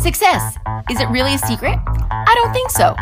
Success. Is it really a secret? I don't think so.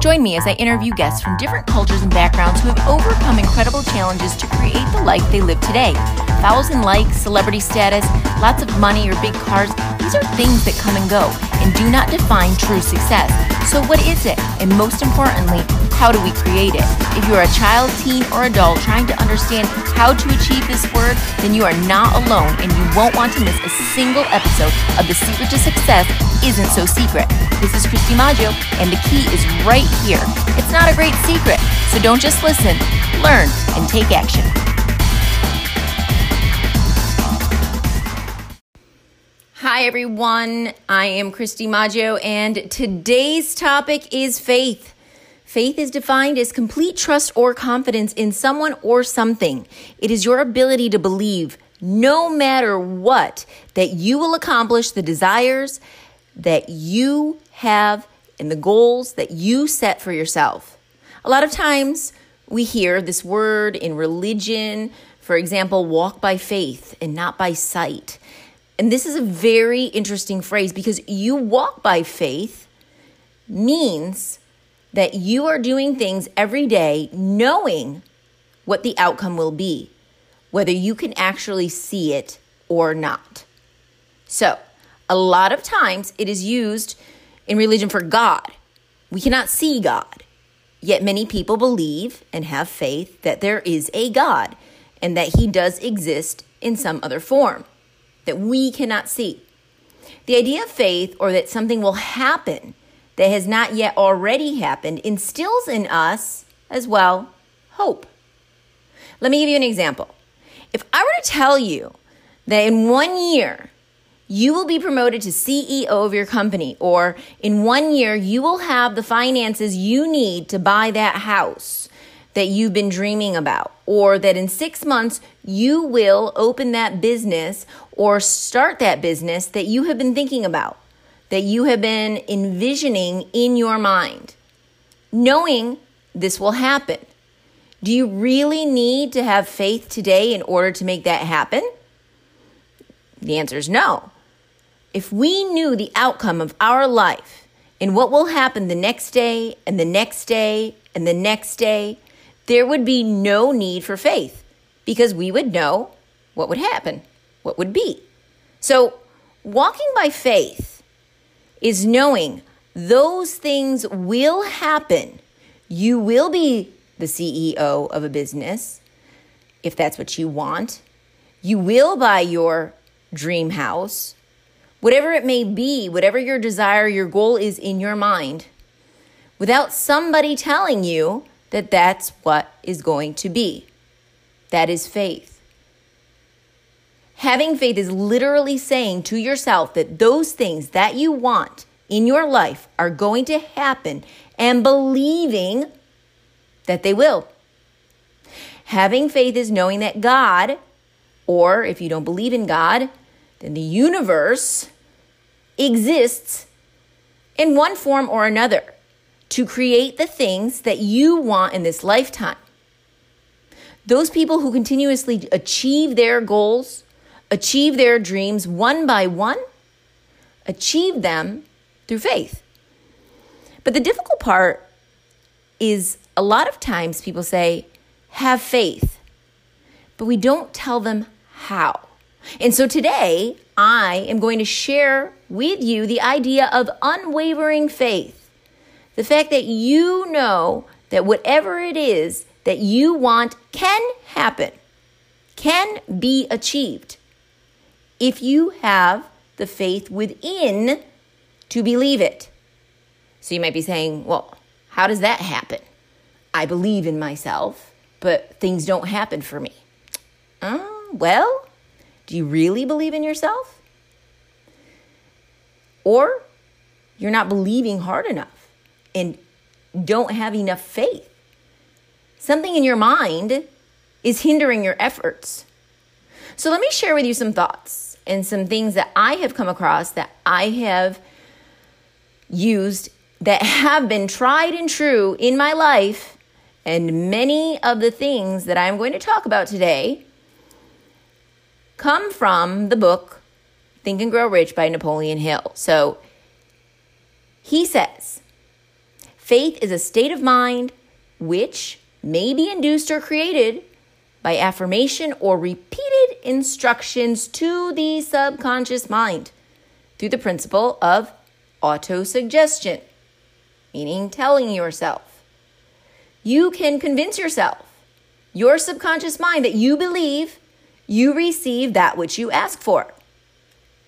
Join me as I interview guests from different cultures and backgrounds who have overcome incredible challenges to create the life they live today. Thousand likes, celebrity status, lots of money, or big cars, these are things that come and go and do not define true success. So, what is it? And most importantly, how do we create it? If you're a child, teen, or adult trying to understand how to achieve this word, then you are not alone and you won't want to miss a single episode of The Secret to Success Isn't So Secret. This is Kristi Maggio, and the key is right here. It's not a great secret, so don't just listen, learn, and take action. Hi, everyone. I am Kristi Maggio, and today's topic is faith. Faith is defined as complete trust or confidence in someone or something. It is your ability to believe, no matter what, that you will accomplish the desires that you have and the goals that you set for yourself. A lot of times we hear this word in religion, for example, walk by faith and not by sight. And this is a very interesting phrase because you walk by faith means that you are doing things every day knowing what the outcome will be, whether you can actually see it or not. So, a lot of times it is used in religion for God. We cannot see God. Yet many people believe and have faith that there is a God and that he does exist in some other form that we cannot see. The idea of faith or that something will happen that has not yet already happened instills in us as well hope. Let me give you an example. If I were to tell you that in one year you will be promoted to CEO of your company, or in one year you will have the finances you need to buy that house that you've been dreaming about, or that in six months you will open that business or start that business that you have been thinking about that you have been envisioning in your mind, knowing this will happen. Do you really need to have faith today in order to make that happen? The answer is no. If we knew the outcome of our life and what will happen the next day and the next day and the next day, there would be no need for faith because we would know what would happen, what would be. So, walking by faith is knowing those things will happen. You will be the CEO of a business if that's what you want. You will buy your dream house. Whatever it may be, whatever your desire, your goal is in your mind, without somebody telling you that that's what is going to be. That is faith. Having faith is literally saying to yourself that those things that you want in your life are going to happen and believing that they will. Having faith is knowing that God, or if you don't believe in God, then the universe exists in one form or another to create the things that you want in this lifetime. Those people who continuously achieve their goals achieve their dreams one by one, achieve them through faith. But the difficult part is a lot of times people say, have faith, but we don't tell them how. And so today, I am going to share with you the idea of unwavering faith. The fact that you know that whatever it is that you want can happen, can be achieved if you have the faith within to believe it. So you might be saying, well, how does that happen? I believe in myself, but things don't happen for me. Uh, well, do you really believe in yourself? Or you're not believing hard enough and don't have enough faith. Something in your mind is hindering your efforts. So let me share with you some thoughts and some things that I have come across that I have used that have been tried and true in my life. And many of the things that I'm going to talk about today come from the book Think and Grow Rich by Napoleon Hill. So He says, faith is a state of mind which may be induced or created by affirmation or repeated instructions to the subconscious mind through the principle of autosuggestion, meaning telling yourself. You can convince yourself, your subconscious mind, that you believe you receive that which you ask for.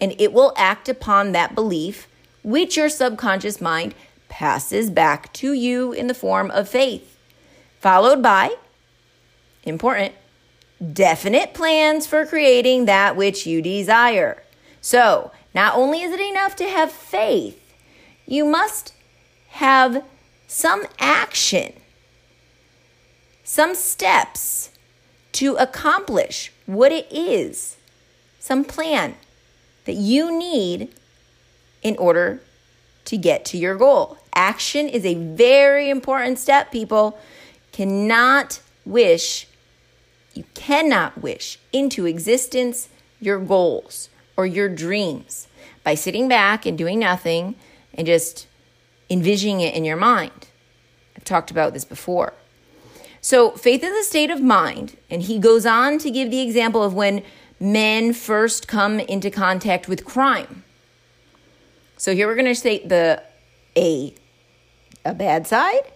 And it will act upon that belief, which your subconscious mind passes back to you in the form of faith, followed by, important, definite plans for creating that which you desire. So, not only is it enough to have faith, you must have some action, some steps to accomplish what it is, some plan that you need in order to get to your goal. Action is a very important step, people. Cannot wish, you cannot wish into existence your goals or your dreams by sitting back and doing nothing and just envisioning it in your mind. I've talked about this before. So, faith is a state of mind, and he goes on to give the example of when men first come into contact with crime. So, here we're going to state the a a bad side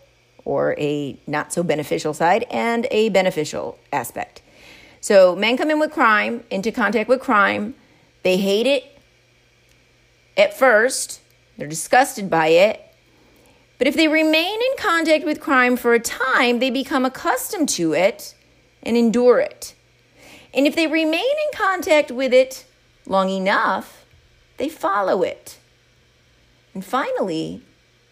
or a not so beneficial side and a beneficial aspect. So, men come in with crime, into contact with crime, they hate it at first, they're disgusted by it, but if they remain in contact with crime for a time, they become accustomed to it and endure it. And if they remain in contact with it long enough, they follow it. And finally,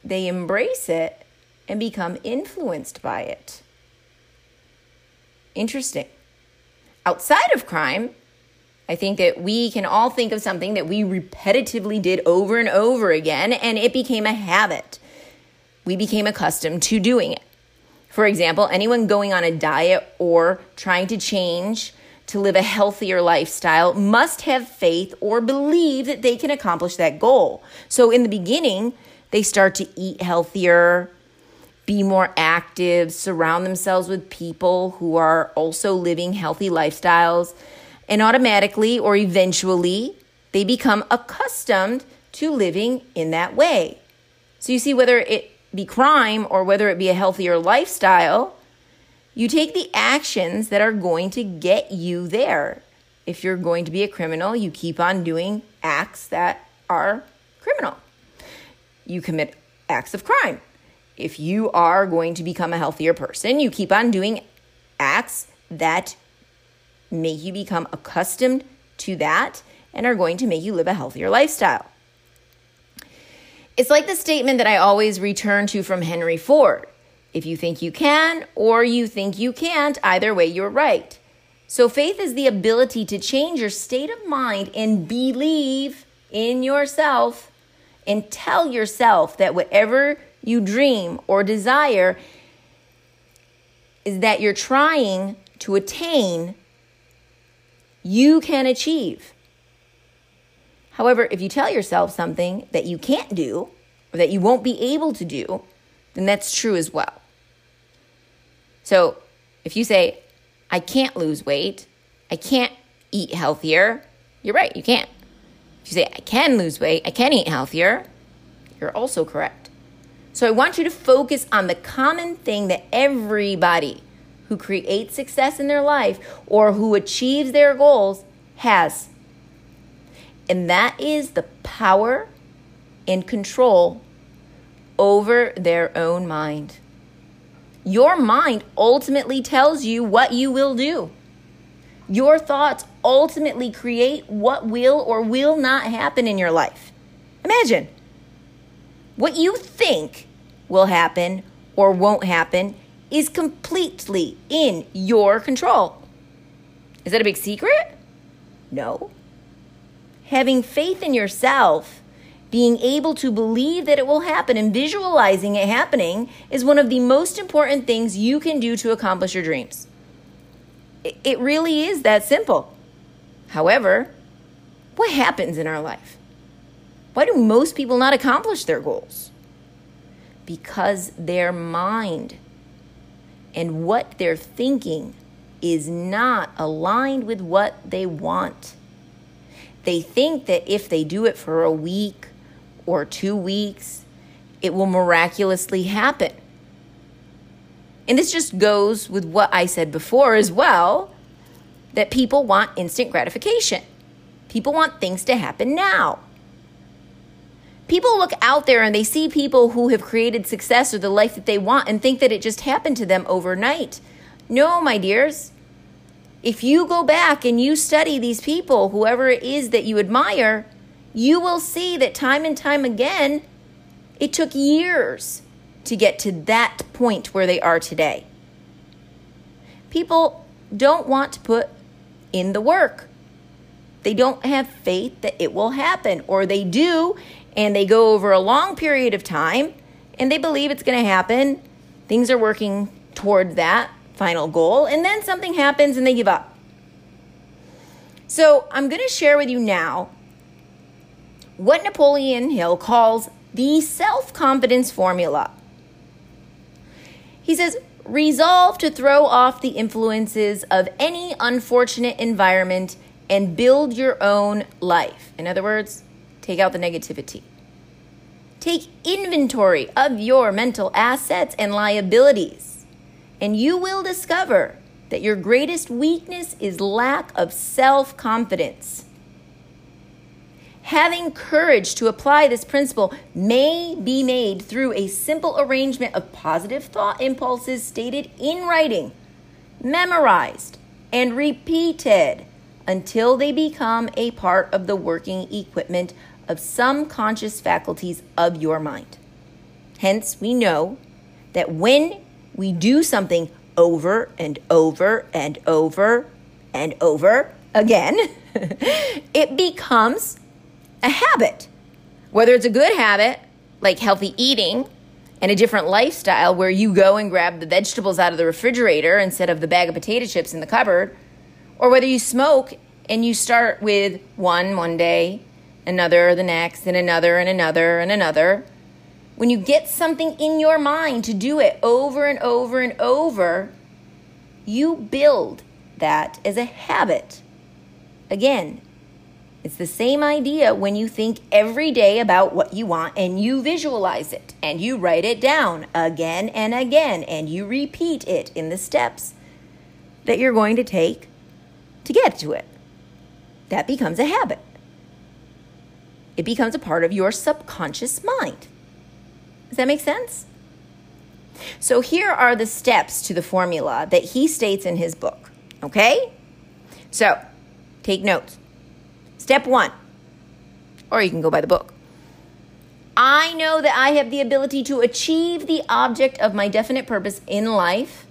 they embrace it and become influenced by it. Interesting. Outside of crime, I think that we can all think of something that we repetitively did over and over again, and it became a habit we became accustomed to doing it. For example, anyone going on a diet or trying to change to live a healthier lifestyle must have faith or believe that they can accomplish that goal. So in the beginning, they start to eat healthier, be more active, surround themselves with people who are also living healthy lifestyles, and automatically or eventually, they become accustomed to living in that way. So you see, whether it be crime or whether it be a healthier lifestyle, you take the actions that are going to get you there. If you're going to be a criminal, you keep on doing acts that are criminal. You commit acts of crime. If you are going to become a healthier person, you keep on doing acts that make you become accustomed to that and are going to make you live a healthier lifestyle. It's like the statement that I always return to from Henry Ford if you think you can or you think you can't, either way, you're right. So, faith is the ability to change your state of mind and believe in yourself and tell yourself that whatever you dream or desire is that you're trying to attain, you can achieve. However, if you tell yourself something that you can't do or that you won't be able to do, then that's true as well. So if you say, I can't lose weight, I can't eat healthier, you're right, you can't. If you say, I can lose weight, I can eat healthier, you're also correct. So I want you to focus on the common thing that everybody who creates success in their life or who achieves their goals has and that is the power and control over their own mind. Your mind ultimately tells you what you will do. Your thoughts ultimately create what will or will not happen in your life. Imagine what you think will happen or won't happen is completely in your control. Is that a big secret? No having faith in yourself, being able to believe that it will happen and visualizing it happening is one of the most important things you can do to accomplish your dreams. It really is that simple. However, what happens in our life? Why do most people not accomplish their goals? Because their mind and what they're thinking is not aligned with what they want. They think that if they do it for a week or two weeks, it will miraculously happen. And this just goes with what I said before as well that people want instant gratification. People want things to happen now. People look out there and they see people who have created success or the life that they want and think that it just happened to them overnight. No, my dears. If you go back and you study these people, whoever it is that you admire, you will see that time and time again, it took years to get to that point where they are today. People don't want to put in the work. They don't have faith that it will happen, or they do, and they go over a long period of time and they believe it's going to happen. Things are working toward that final goal, and then something happens and they give up. So, I'm going to share with you now what Napoleon Hill calls the self confidence formula. He says, resolve to throw off the influences of any unfortunate environment and build your own life. In other words, Take out the negativity. Take inventory of your mental assets and liabilities, and you will discover that your greatest weakness is lack of self confidence. Having courage to apply this principle may be made through a simple arrangement of positive thought impulses stated in writing, memorized, and repeated until they become a part of the working equipment of some conscious faculties of your mind. Hence, we know that when we do something over and over and over and over again, it becomes a habit. Whether it's a good habit, like healthy eating, and a different lifestyle where you go and grab the vegetables out of the refrigerator instead of the bag of potato chips in the cupboard, or whether you smoke and you start with one one day, another the next, and another and another and another. When you get something in your mind to do it over and over and over, you build that as a habit. Again, it's the same idea when you think every day about what you want and you visualize it and you write it down again and again and you repeat it in the steps that you're going to take to get to it. That becomes a habit it becomes a part of your subconscious mind. Does that make sense? So here are the steps to the formula that he states in his book. Okay? So take notes. Step one, or you can go by the book. I know that I have the ability to achieve the object of my definite purpose in life.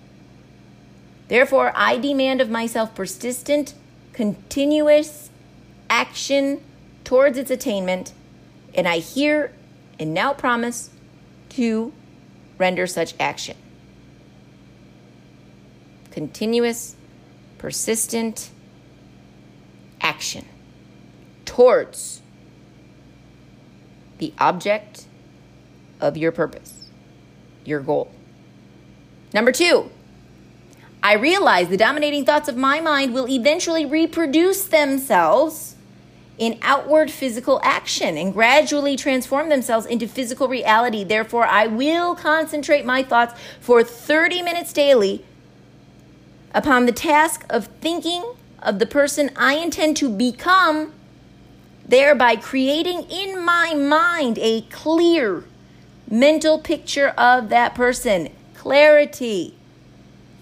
Therefore, I demand of myself persistent, continuous action towards its attainment, and I here and now promise to render such action. Continuous, persistent action towards the object of your purpose, your goal. Number two, I realize the dominating thoughts of my mind will eventually reproduce themselves in outward physical action and gradually transform themselves into physical reality. Therefore, I will concentrate my thoughts for 30 minutes daily upon the task of thinking of the person I intend to become, thereby creating in my mind a clear mental picture of that person. Clarity.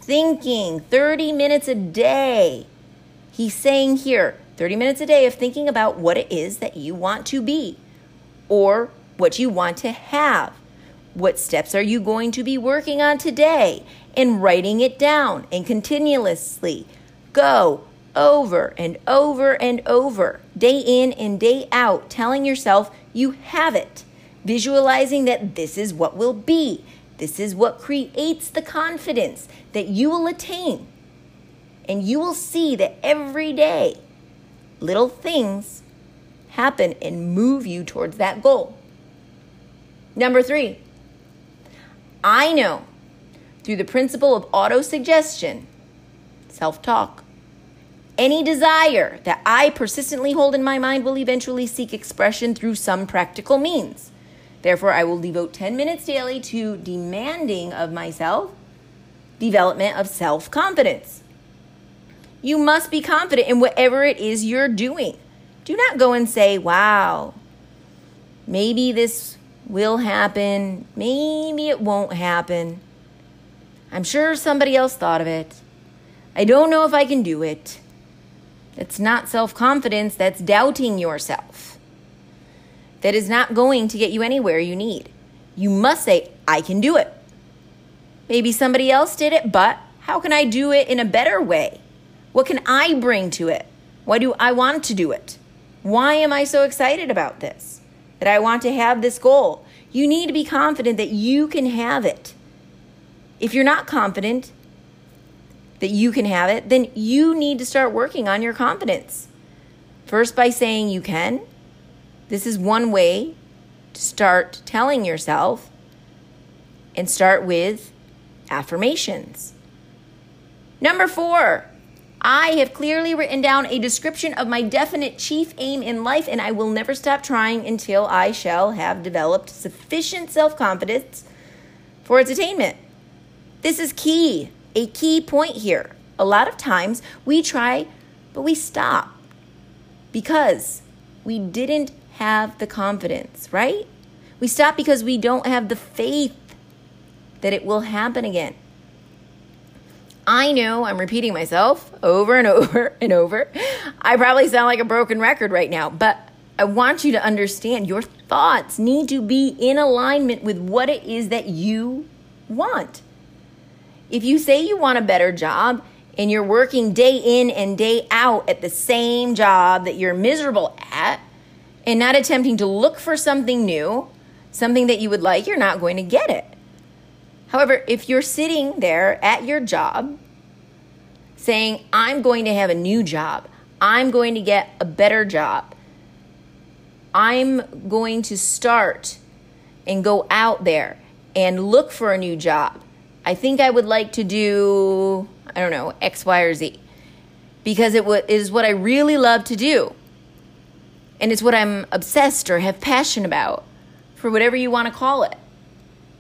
Thinking 30 minutes a day. He's saying here, 30 minutes a day of thinking about what it is that you want to be or what you want to have. What steps are you going to be working on today? And writing it down and continuously go over and over and over, day in and day out, telling yourself you have it, visualizing that this is what will be. This is what creates the confidence that you will attain. And you will see that every day little things happen and move you towards that goal. Number three, I know through the principle of auto-suggestion, self-talk, any desire that I persistently hold in my mind will eventually seek expression through some practical means. Therefore, I will devote 10 minutes daily to demanding of myself development of self confidence. You must be confident in whatever it is you're doing. Do not go and say, wow, maybe this will happen, maybe it won't happen. I'm sure somebody else thought of it. I don't know if I can do it. That's not self confidence, that's doubting yourself. That is not going to get you anywhere you need. You must say, I can do it. Maybe somebody else did it, but how can I do it in a better way? What can I bring to it? Why do I want to do it? Why am I so excited about this? That I want to have this goal. You need to be confident that you can have it. If you're not confident that you can have it, then you need to start working on your confidence. First, by saying you can. This is one way to start telling yourself and start with affirmations. Number four, I have clearly written down a description of my definite chief aim in life, and I will never stop trying until I shall have developed sufficient self confidence for its attainment. This is key, a key point here. A lot of times we try, but we stop because we didn't have the confidence, right? We stop because we don't have the faith that it will happen again. I know I'm repeating myself over and over and over. I probably sound like a broken record right now, but I want you to understand your thoughts need to be in alignment with what it is that you want. If you say you want a better job and you're working day in and day out at the same job that you're miserable at and not attempting to look for something new, something that you would like, you're not going to get it. However, if you're sitting there at your job saying, I'm going to have a new job, I'm going to get a better job, I'm going to start and go out there and look for a new job. I think I would like to do, I don't know, X, Y, or Z because it is what I really love to do. And it's what I'm obsessed or have passion about, for whatever you want to call it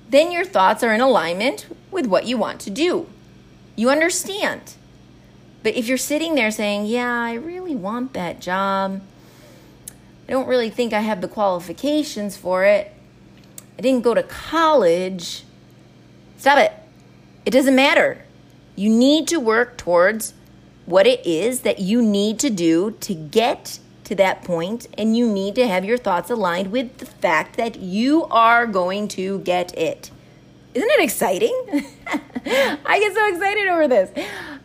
then your thoughts are in alignment with what you want to do. You understand. But if you're sitting there saying, Yeah, I really want that job, I don't really think I have the qualifications for it, I didn't go to college, stop it. It doesn't matter. You need to work towards what it is that you need to do to get to that point, and you need to have your thoughts aligned with the fact that you are going to get it. Isn't it exciting? I get so excited over this.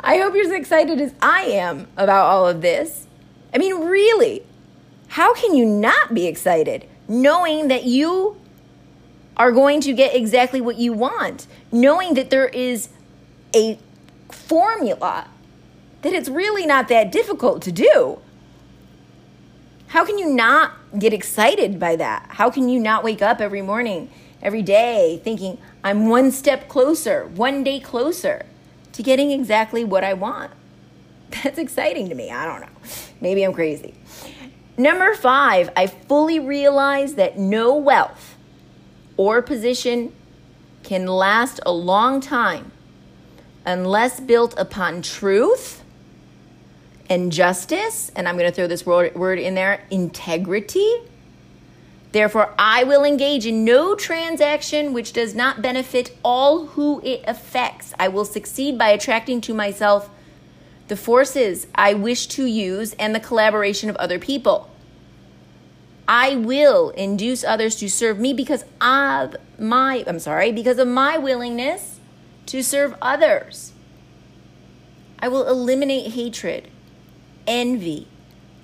I hope you're as excited as I am about all of this. I mean, really, how can you not be excited knowing that you are going to get exactly what you want, knowing that there is a formula that it's really not that difficult to do? How can you not get excited by that? How can you not wake up every morning, every day, thinking, I'm one step closer, one day closer to getting exactly what I want? That's exciting to me. I don't know. Maybe I'm crazy. Number five, I fully realize that no wealth or position can last a long time unless built upon truth and justice, and I'm going to throw this word, word in there integrity. Therefore, I will engage in no transaction which does not benefit all who it affects. I will succeed by attracting to myself the forces I wish to use and the collaboration of other people. I will induce others to serve me because of my I'm sorry, because of my willingness to serve others. I will eliminate hatred envy,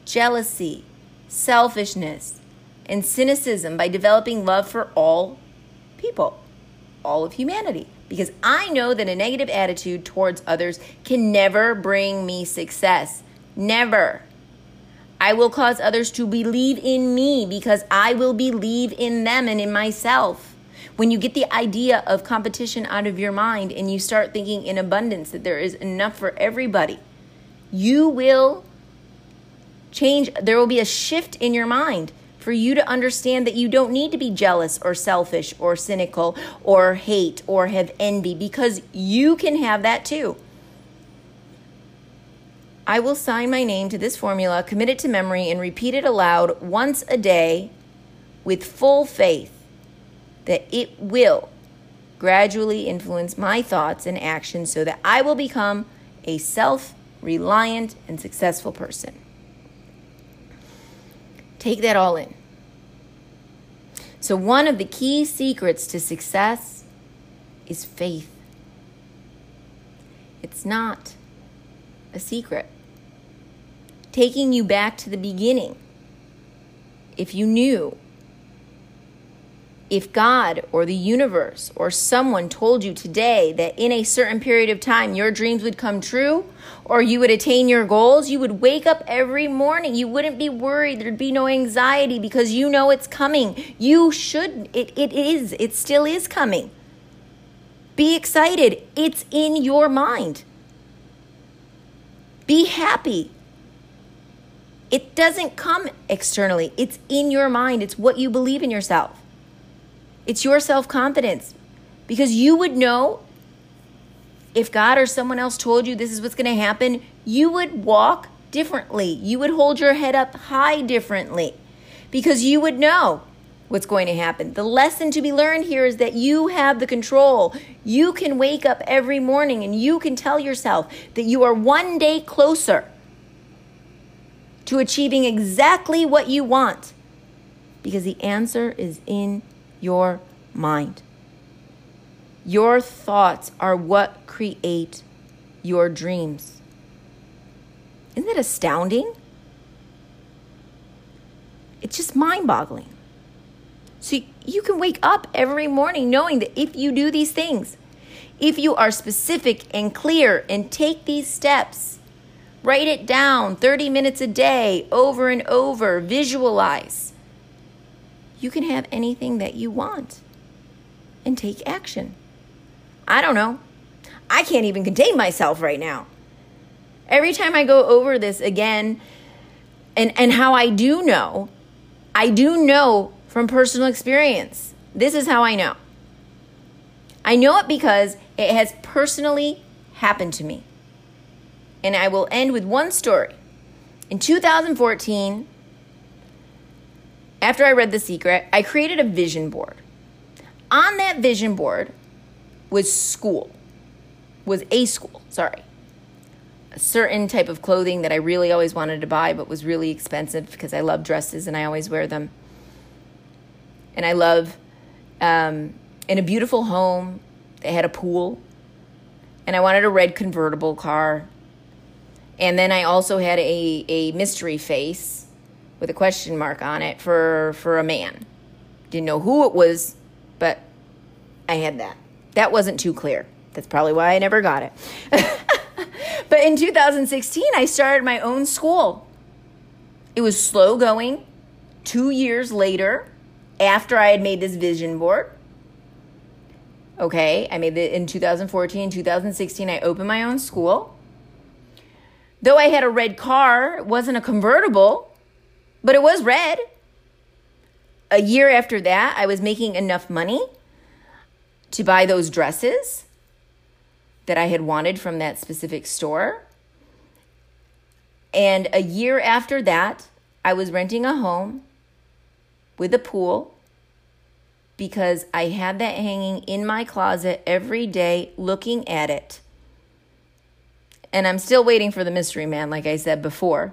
jealousy, selfishness, and cynicism by developing love for all people, all of humanity. Because I know that a negative attitude towards others can never bring me success. Never. I will cause others to believe in me because I will believe in them and in myself. when you get the idea of competition out of your mind and you start thinking in abundance that there is enough for everybody, you will change. There will be a shift in your mind for you to understand that you don't need to be jealous or selfish or cynical or hate or have envy because you can have that too. I will sign my name to this formula, commit it to memory, and repeat it aloud once a day with full faith that it will gradually influence my thoughts and actions so that I will become a self reliant and successful person. Take that all in. So, one of the key secrets to success is faith. It's not a secret taking you back to the beginning. If you knew, if God or the universe or someone told you today that in a certain period of time your dreams would come true or you would attain your goals, you would wake up every morning. You wouldn't be worried. There'd be no anxiety because you know it's coming. You should, it, it is, it still is coming. Be excited. It's in your mind. Be happy. It doesn't come externally, it's in your mind, it's what you believe in yourself. It's your self confidence because you would know if God or someone else told you this is what's going to happen, you would walk differently. You would hold your head up high differently because you would know what's going to happen. The lesson to be learned here is that you have the control. You can wake up every morning and you can tell yourself that you are one day closer to achieving exactly what you want because the answer is in your mind. Your thoughts are what create your dreams. Isn't that astounding? It's just mind boggling. So you can wake up every morning knowing that if you do these things, if you are specific and clear and take these steps, Write it down 30 minutes a day, over and over. Visualize. You can have anything that you want and take action. I don't know. I can't even contain myself right now. Every time I go over this again, and, and how I do know, I do know from personal experience. This is how I know. I know it because it has personally happened to me and I will end with one story. In 2014, after I read The Secret, I created a vision board. On that vision board was school, was a school, sorry. A certain type of clothing that I really always wanted to buy, but was really expensive because I love dresses and I always wear them. And I love, um, in a beautiful home, they had a pool. And I wanted a red convertible car and then I also had a, a mystery face with a question mark on it for, for a man. Didn't know who it was, but I had that. That wasn't too clear. That's probably why I never got it. but in 2016, I started my own school. It was slow going. Two years later, after I had made this vision board, okay, I made it in 2014, 2016, I opened my own school. Though I had a red car, it wasn't a convertible, but it was red. A year after that, I was making enough money to buy those dresses that I had wanted from that specific store. And a year after that, I was renting a home with a pool because I had that hanging in my closet every day looking at it. And I'm still waiting for the mystery man, like I said before.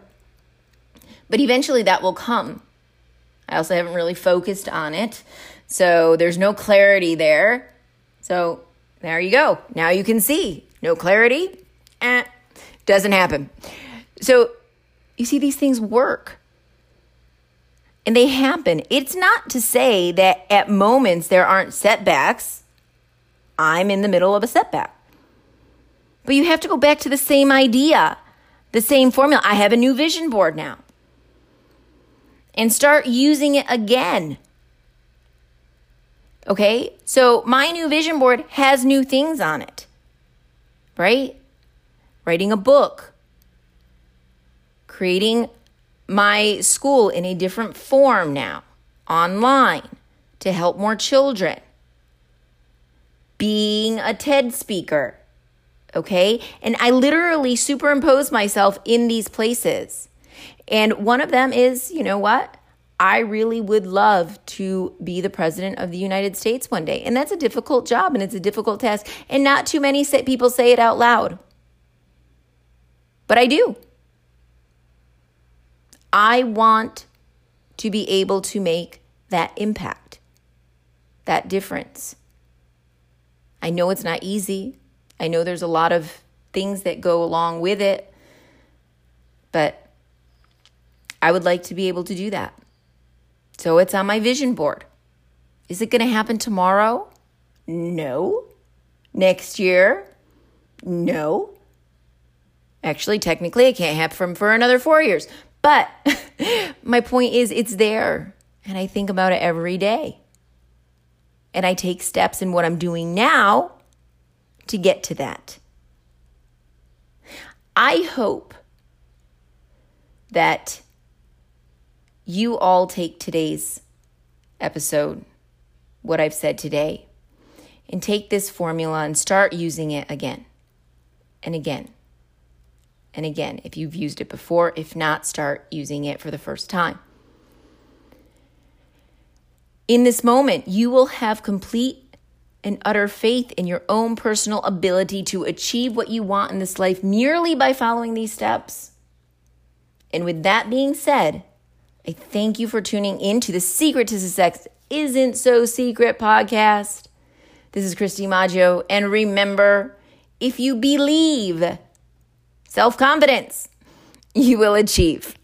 But eventually that will come. I also haven't really focused on it. So there's no clarity there. So there you go. Now you can see. No clarity. Eh, doesn't happen. So you see, these things work and they happen. It's not to say that at moments there aren't setbacks. I'm in the middle of a setback. But you have to go back to the same idea, the same formula. I have a new vision board now. And start using it again. Okay. So my new vision board has new things on it, right? Writing a book, creating my school in a different form now, online to help more children, being a TED speaker. Okay. And I literally superimpose myself in these places. And one of them is, you know what? I really would love to be the president of the United States one day. And that's a difficult job and it's a difficult task. And not too many people say it out loud. But I do. I want to be able to make that impact, that difference. I know it's not easy. I know there's a lot of things that go along with it, but I would like to be able to do that. So it's on my vision board. Is it going to happen tomorrow? No. Next year? No. Actually, technically, it can't happen for another four years. But my point is, it's there. And I think about it every day. And I take steps in what I'm doing now to get to that. I hope that you all take today's episode, what I've said today, and take this formula and start using it again and again and again if you've used it before. If not, start using it for the first time. In this moment, you will have complete and utter faith in your own personal ability to achieve what you want in this life merely by following these steps. And with that being said, I thank you for tuning in to the Secret to Success Isn't So Secret podcast. This is Kristi Maggio. And remember, if you believe self confidence, you will achieve.